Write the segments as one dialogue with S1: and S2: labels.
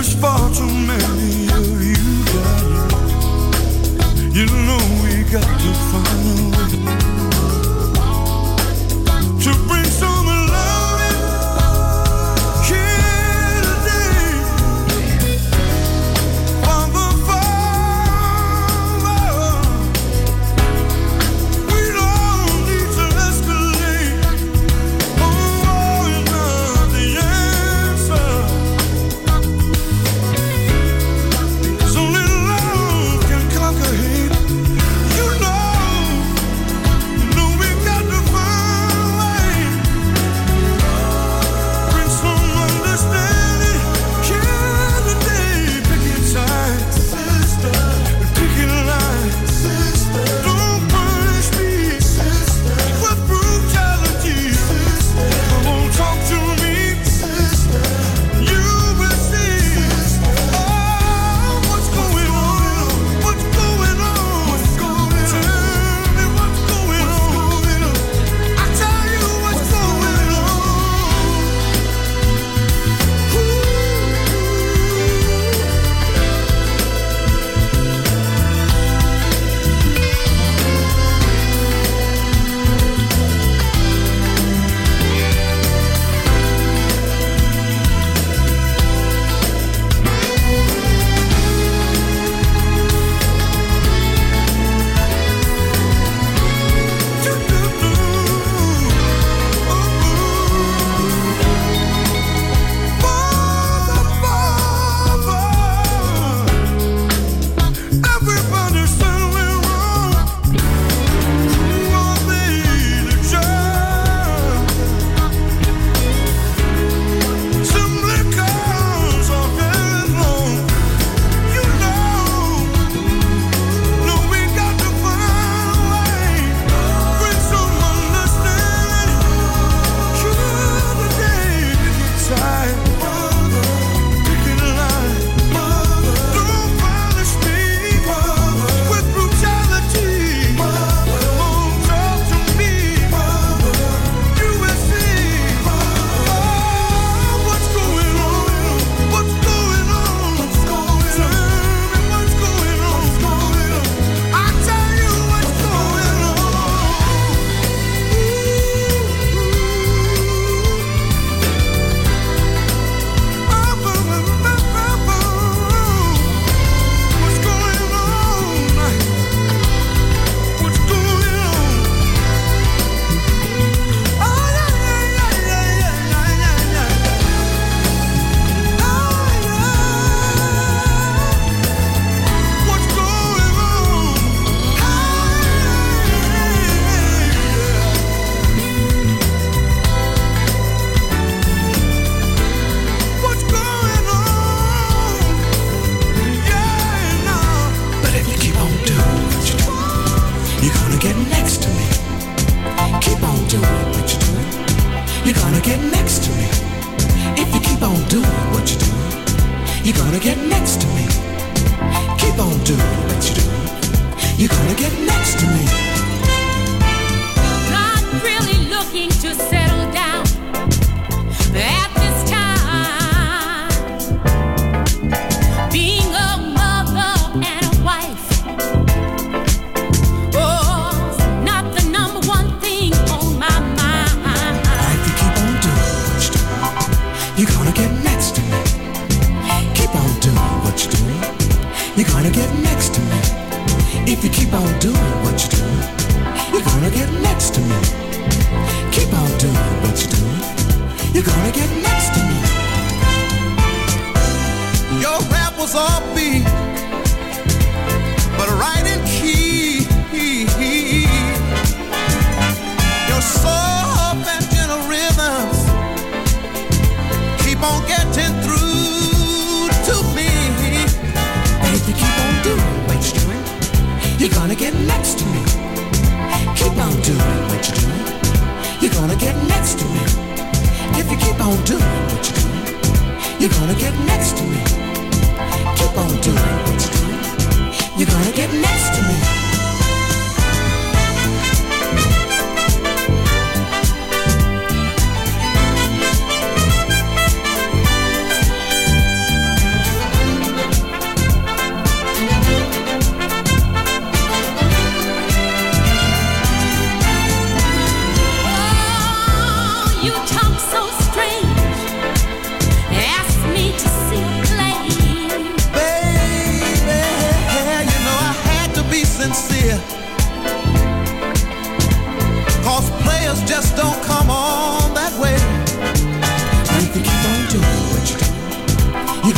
S1: There's far too many of you, dying. You
S2: know we got
S3: to
S4: find a way.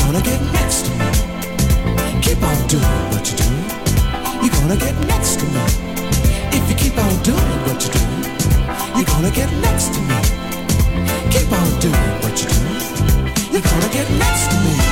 S4: gonna get next to me. Keep on doing what you do. You're gonna get next to me. If you keep on doing what you do, you're gonna get next to me. Keep on doing what you do. You're gonna get next to me.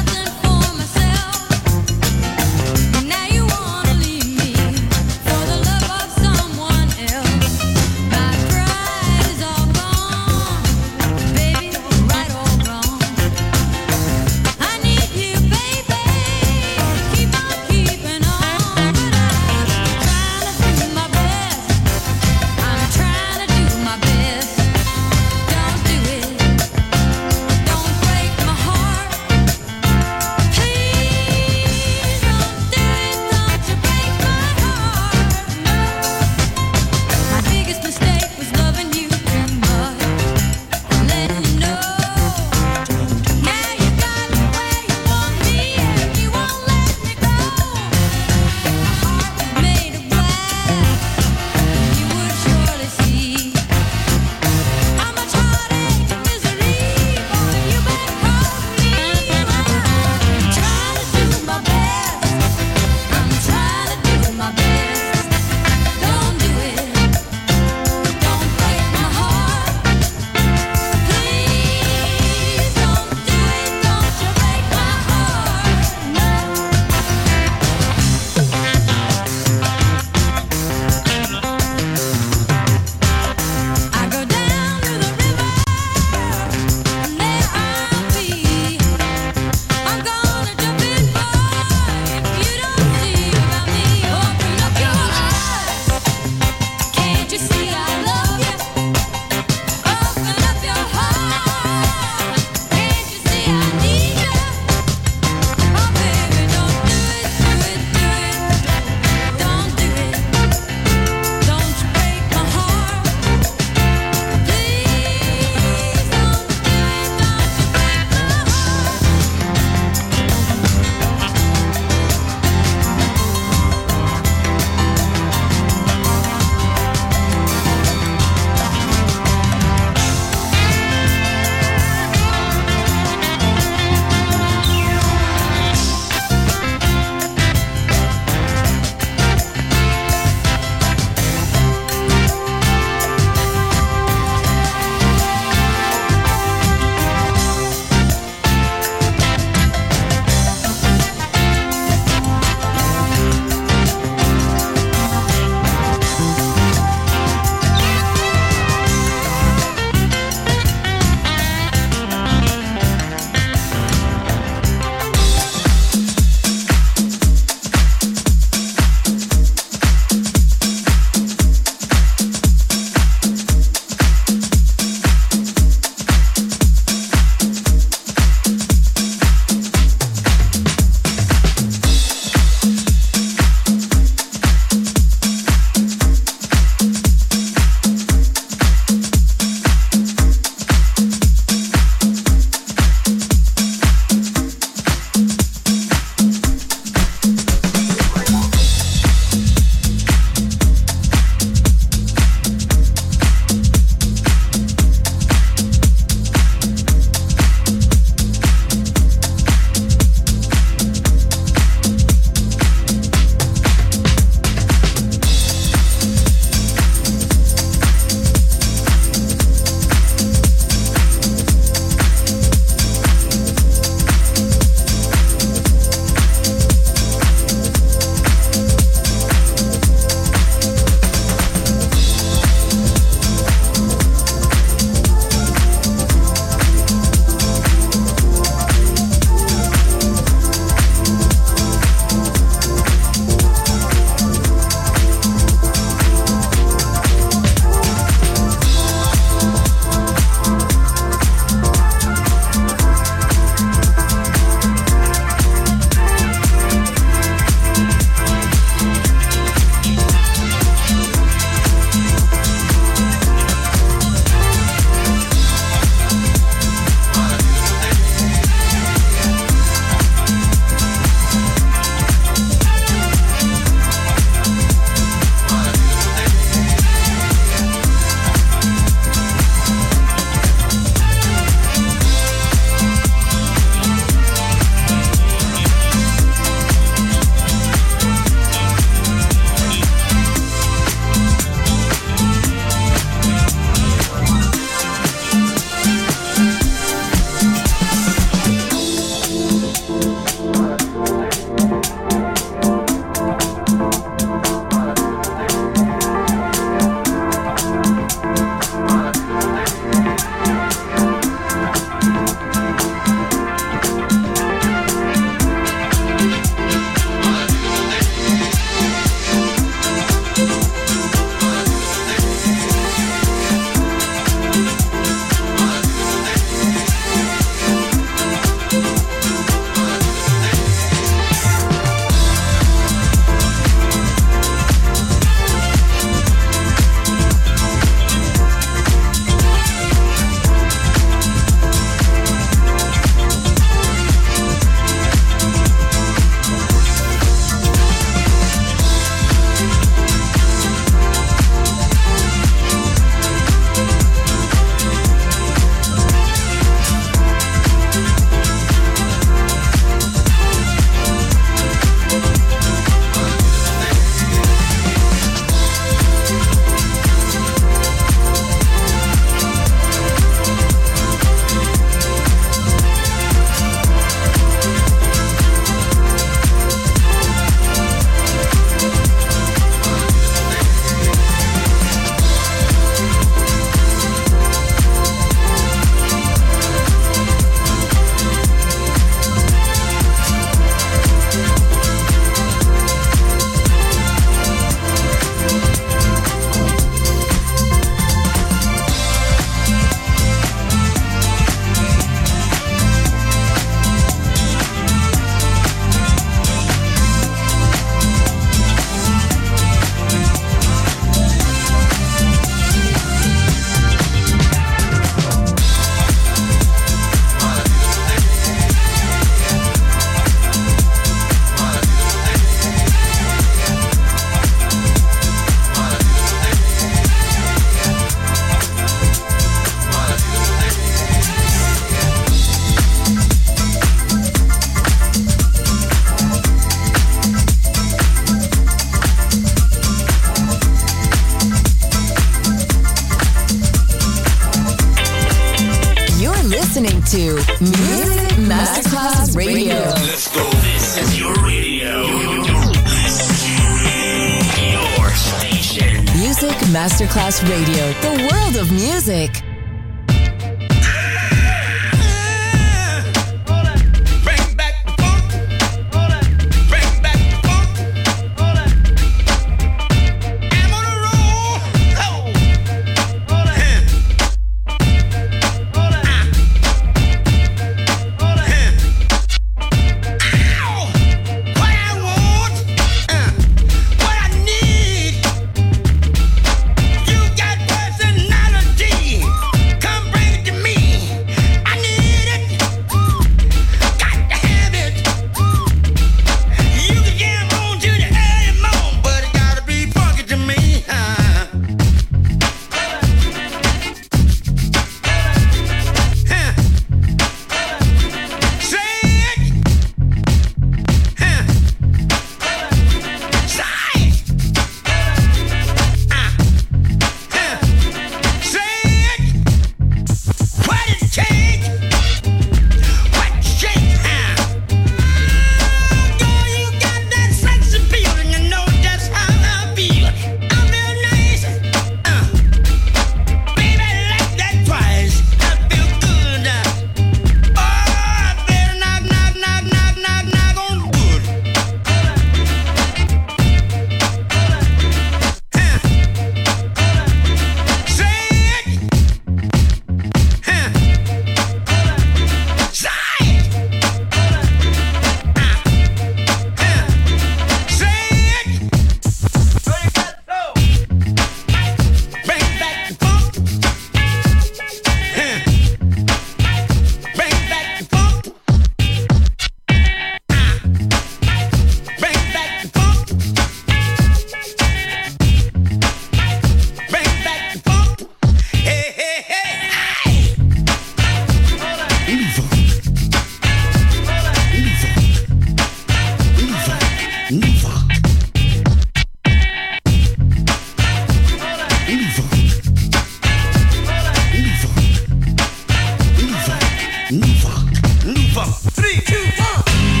S4: Move up. Three, two, one.